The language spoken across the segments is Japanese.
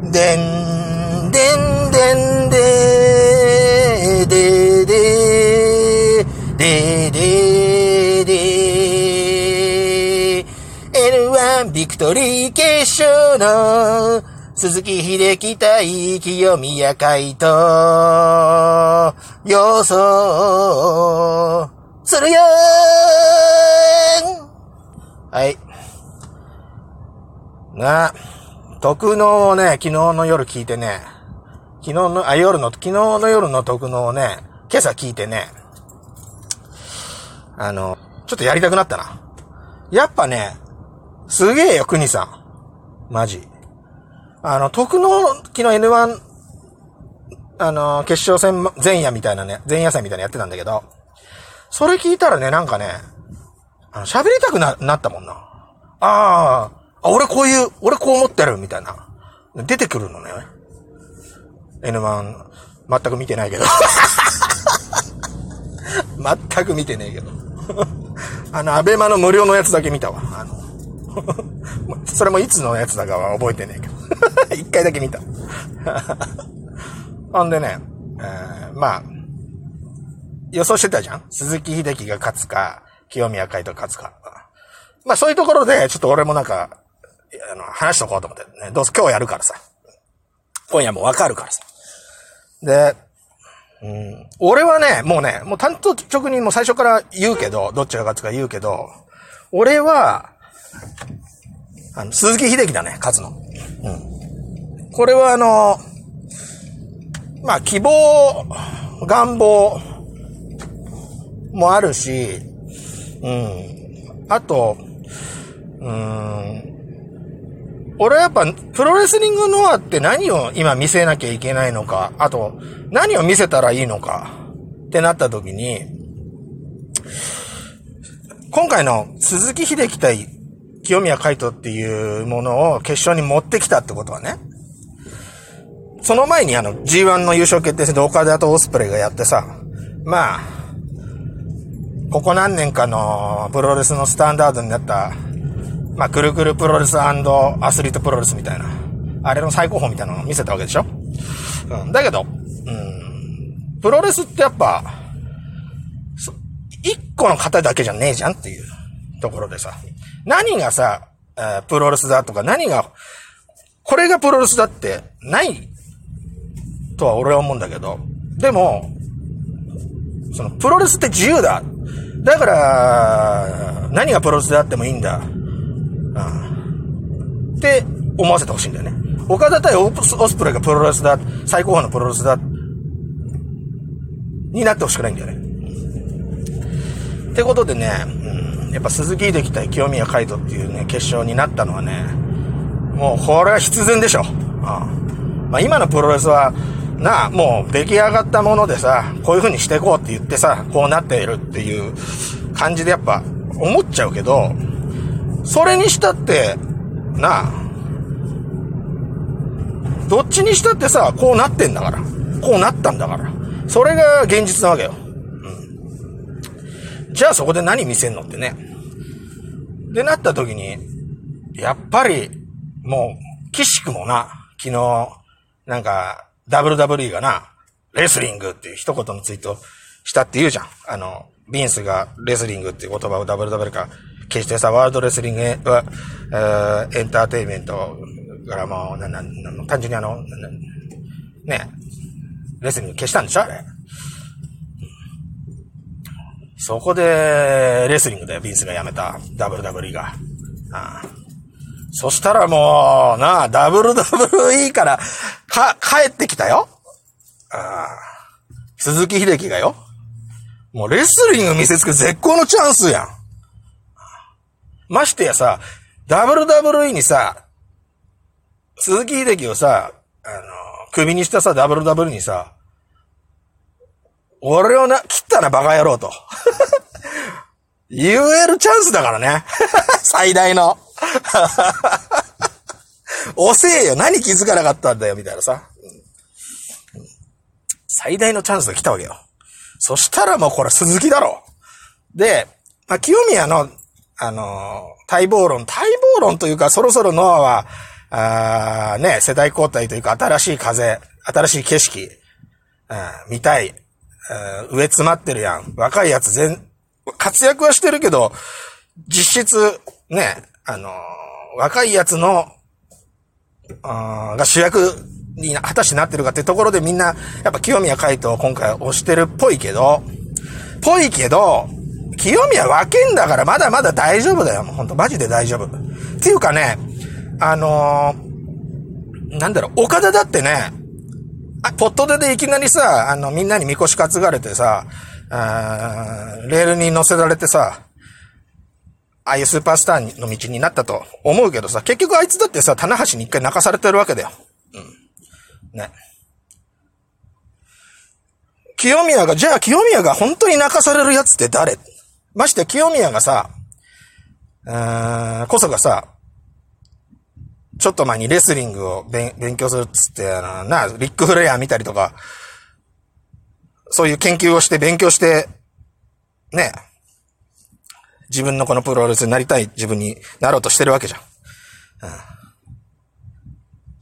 でん、でん、でん、でー、でー、で、で、でー、で。ー、L1 ビクトリー決勝の鈴木秀樹対清宮海斗予想するよはい。な、特納をね、昨日の夜聞いてね、昨日の、あ、夜の、昨日の夜の特納をね、今朝聞いてね、あの、ちょっとやりたくなったな。やっぱね、すげえよ、国さん。マジ。あの、特納、昨日 N1、あの、決勝戦前夜みたいなね、前夜戦みたいなやってたんだけど、それ聞いたらね、なんかね、あの、喋りたくな、なったもんな。ああ、俺こういう、俺こう思ってる、みたいな。出てくるのね。N1、全く見てないけど。全く見てねえけど。あの、アベマの無料のやつだけ見たわ。あの、それもいつのやつだかは覚えてねえけど。一回だけ見た。ほんでね、えー、まあ、予想してたじゃん？鈴木秀樹が勝つか、清宮海斗勝つか。まあそういうところで、ちょっと俺もなんか、あの、話しとこうと思ってね。どうせ今日やるからさ。今夜もわかるからさ。で、うん、俺はね、もうね、もう担当直にもう最初から言うけど、どっちが勝つか言うけど、俺は、あの、鈴木秀樹だね、勝つの。うん。これはあの、まあ、希望、願望もあるし、うん。あと、うん。俺はやっぱ、プロレスリングノアって何を今見せなきゃいけないのか、あと、何を見せたらいいのか、ってなった時に、今回の鈴木秀樹対清宮海斗っていうものを決勝に持ってきたってことはね、その前にあの G1 の優勝決定戦で岡田とオスプレイがやってさ、まあ、ここ何年かのプロレスのスタンダードになった、まあ、くるくるプロレスアスリートプロレスみたいな、あれの最高峰みたいなのを見せたわけでしょ？うん。だけど、うん、プロレスってやっぱ、一個の型だけじゃねえじゃんっていうところでさ、何がさ、えー、プロレスだとか何が、これがプロレスだってないとは俺は思うんだけど、でも、そのプロレスって自由だ。だから、何がプロレスであってもいいんだ。って思わせてほしいんだよね。岡田対オスプレイがプロレスだ。最高峰のプロレスだ。になってほしくないんだよね。ってことでね、うん、やっぱ鈴木秀樹対清宮海斗っていうね、決勝になったのはね、もうこれは必然でしょ。ああまあ今のプロレスは、なあ、もう出来上がったものでさ、こういう風にしていこうって言ってさ、こうなっているっていう感じでやっぱ思っちゃうけど、それにしたって、なあ、どっちにしたってさ、こうなってんだから。こうなったんだから。それが現実なわけよ。うんじゃあそこで何見せんのってね。でなった時に、やっぱり、もう、岸くもな、昨日、なんか、WWE がな、レスリングっていう一言のツイートしたって言うじゃん。あの、ビンスがレスリングっていう言葉を WWE か決してさ、ワールドレスリングは、エンターテイメントからもう、な、な、単純にあの、ね、レスリング消したんでしょあれ。そこで、レスリングでビンスが辞めた、WWE が。ああそしたらもう、なあ、WWE から、か、帰ってきたよ。ああ鈴木秀樹がよ。もうレスリング見せつけ絶好のチャンスやん。ましてやさ、WWE にさ、鈴木秀樹をさ、あの、首にしたさ、WWE にさ、俺をな、切ったなバカ野郎と。言えるチャンスだからね。最大の。遅えよ。何気づかなかったんだよ、みたいなさ。最大のチャンスが来たわけよ。そしたらもうこれ鈴木だろ。で、まあ、清宮の、あの、待望論、待望論というか、そろそろノアは、あね、世代交代というか新しい風、新しい景色、うん、見たい、うん、上詰まってるやん。若いやつ全、活躍はしてるけど、実質、ね、あの、若いやつの、が主役に果たしてなってるかってところでみんな、やっぱ清宮海斗を今回押してるっぽいけど、ぽいけど、清宮分けんだからまだまだ大丈夫だよ。もうほんとマジで大丈夫。っていうかね、あのー、なんだろう、岡田だってね、あ、ポットででいきなりさ、あの、みんなにみこし担がれてさ、あレールに乗せられてさ、ああいうスーパースターの道になったと思うけどさ、結局あいつだってさ、棚橋に一回泣かされてるわけだよ。うん。ね。清宮が、じゃあ清宮が本当に泣かされるやつって誰？まして清宮がさ、うーん、こそがさ、ちょっと前にレスリングを勉強するっつって、あの、な、リックフレア見たりとか、そういう研究をして勉強して、ね、自分のこのプロレスになりたい自分になろうとしてるわけじゃん。うん。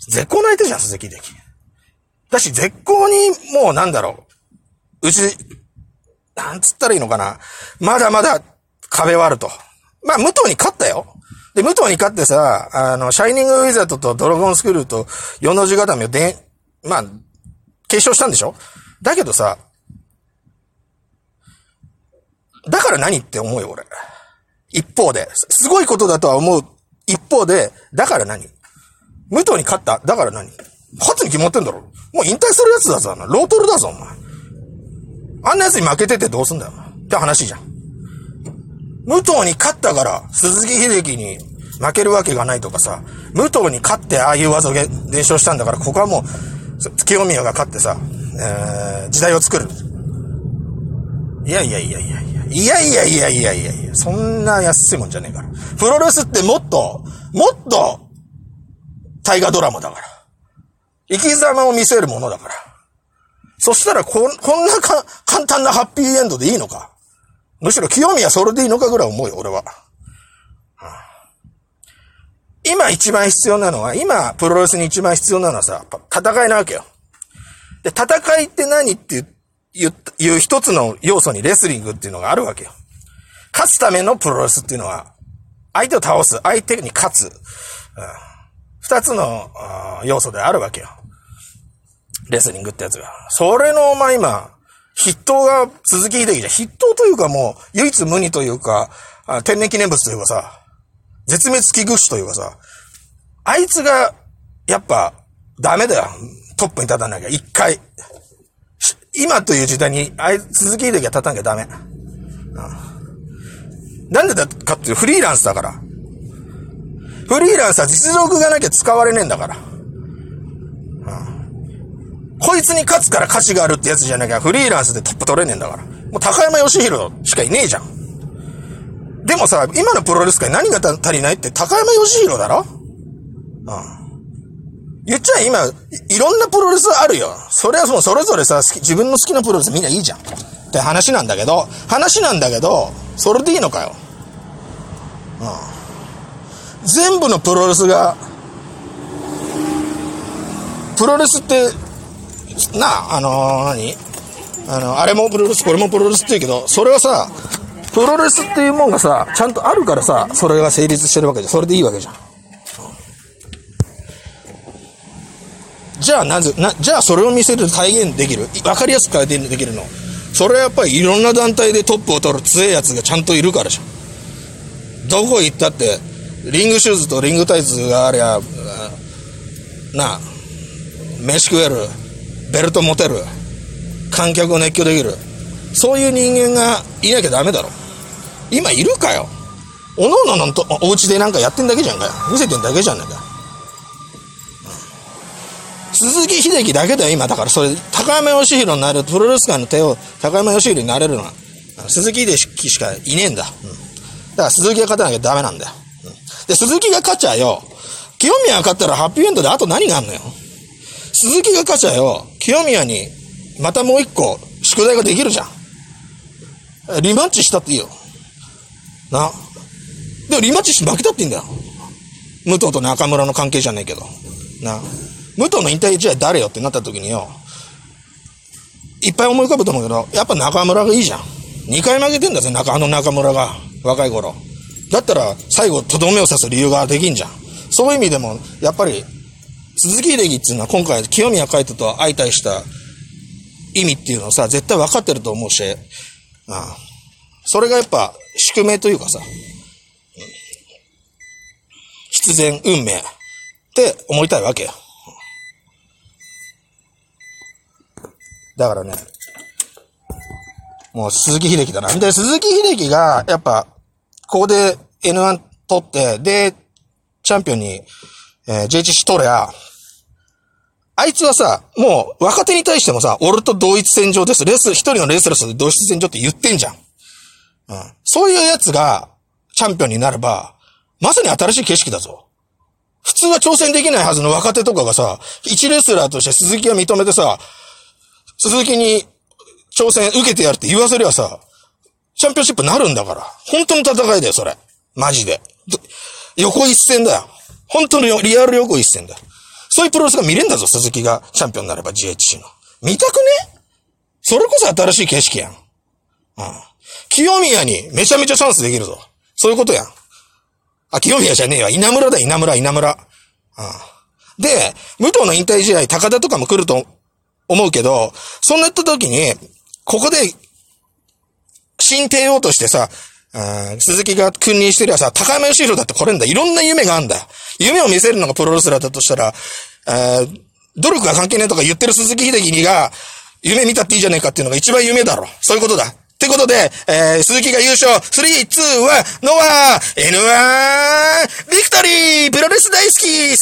絶好の相手じゃん、鈴木秀樹。だし、絶好に、もうなんだろう。うち、なんつったらいいのかな。まだまだ壁はあると。まあ、武藤に勝ったよ。で、武藤に勝ってさ、あの、シャイニングウィザードとドラゴンスクールと四の字固めをで、まあ、継承したんでしょ？だけどさ、だから何って思うよ、俺。一方で。すごいことだとは思う。一方で、だから何？武藤に勝った？だから何？勝つに決まってんだろもう引退するやつだぞ、ロートルだぞ、お前。あんな奴に負けててどうすんだよ、って話じゃん。武藤に勝ったから、鈴木秀樹に負けるわけがないとかさ、武藤に勝ってああいう技を伝承したんだから、ここはもう、清宮が勝ってさ、えー、時代を作る。いやいやいやいやいや。いやいやいやいやいやいや。そんな安いもんじゃねえから。プロレスってもっと、もっと、大河ドラマだから。生き様を見せるものだから。そしたらこ、こんなか、簡単なハッピーエンドでいいのか？むしろ清宮それでいいのかぐらい思うよ、俺は。今一番必要なのは、今、プロレスに一番必要なのはさ、戦いなわけよ。で、戦いって何っていう、いう一つの要素にレスリングっていうのがあるわけよ。勝つためのプロレスっていうのは、相手を倒す、相手に勝つ、うん、二つの要素であるわけよ。レスリングってやつが。それの、まあ今、筆頭が鈴木秀樹じゃ、筆頭というかもう、唯一無二というか、天然記念物というかさ、絶滅危惧種というかさ、あいつが、やっぱ、ダメだよ。トップに立たなきゃ、一回。今という時代に、あい、鈴木秀樹は立たなきゃダメ。なんでだかっていうフリーランスだから。フリーランスは実力がなきゃ使われねえんだから。こいつに勝つから価値があるってやつじゃなきゃフリーランスでトップ取れねえんだから。もう高山義弘しかいねえじゃん。でもさ、今のプロレス界何が足りないって高山義弘だろ？うん。言っちゃえ今、いろんなプロレスあるよ。それはもうそれぞれさ、自分の好きなプロレスみんないいじゃん。って話なんだけど、話なんだけど、それでいいのかよ。うん。全部のプロレスが、プロレスってなあ、あのー、何？あの、あれもプロレス、これもプロレスって言うけど、それはさ、プロレスっていうもんがさ、ちゃんとあるからさ、それが成立してるわけじゃん。それでいいわけじゃん。じゃあなぜ、な、じゃあそれを見せる体現できる？わかりやすく体現できるの？それはやっぱりいろんな団体でトップを取る強いやつがちゃんといるからじゃん。どこ行ったって、リングシューズとリングタイツがありゃ、なあ、飯食える。ベルト持てる。観客を熱狂できる。そういう人間がいなきゃダメだろ。今いるかよ。おのおののとお家でなんかやってんだけじゃんかよ。見せてんだけじゃんかよ。鈴木秀樹だけだよ今。だからそれ高山義弘になれるプロレス界の手を高山義弘になれるのは。鈴木秀樹しかいねえんだ、うん、だから鈴木が勝たなきゃダメなんだよ、うん、で鈴木が勝っちゃうよ。清宮が勝ったらハッピーエンドであと何があんのよ。鈴木が勝ちゃよ、清宮に、またもう一個、宿題ができるじゃん。リマッチしたっていいよ。な。でもリマッチして負けたっていいんだよ。武藤と中村の関係じゃねえけど。な。武藤の引退試合誰よってなった時によ、いっぱい思い浮かぶと思うけど、やっぱ中村がいいじゃん。2回負けてんだぜ、中、あの中村が。若い頃。だったら、最後、とどめを刺す理由ができんじゃん。そういう意味でも、やっぱり、鈴木秀樹っていうのは今回、清宮海斗と相対した意味っていうのをさ、絶対分かってると思うし、ああ。それがやっぱ、宿命というかさ、必然、運命。って思いたいわけよ。だからね、もう鈴木秀樹だな。で、鈴木秀樹が、やっぱ、ここで N1 取って、で、チャンピオンに、えー、JHC 取れゃ、あいつはさ、もう若手に対してもさ、俺と同一戦場です。レス、一人のレスラスで同一戦場って言ってんじゃん。うん。そういうやつが、チャンピオンになれば、まさに新しい景色だぞ。普通は挑戦できないはずの若手とかがさ、一レスラーとして鈴木が認めてさ、鈴木に挑戦受けてやるって言わせりゃさ、チャンピオンシップなるんだから。本当の戦いだよ、それ。マジで。横一戦だよ。本当のリアル横一戦だよ。そういうプロレスが見れんだぞ、鈴木がチャンピオンになれば GHC の。見たくね？それこそ新しい景色やん。うん。清宮にめちゃめちゃチャンスできるぞ。そういうことやん。あ、清宮じゃねえわ。稲村だ、稲村、稲村。うん。で、武藤の引退試合、高田とかも来ると思うけど、そんなった時に、ここで、新帝王としてさ、鈴木が君臨してりゃさ、高山義弘だって来れんだ。いろんな夢があんだ。夢を見せるのがプロレスラーだとしたら、努力が関係ねえとか言ってる鈴木秀樹が、夢見たっていいじゃねえかっていうのが一番夢だろ。そういうことだ。ってことで、えー、鈴木が優勝、3、2、1、ノア、N1、ビクトリープロレス大好き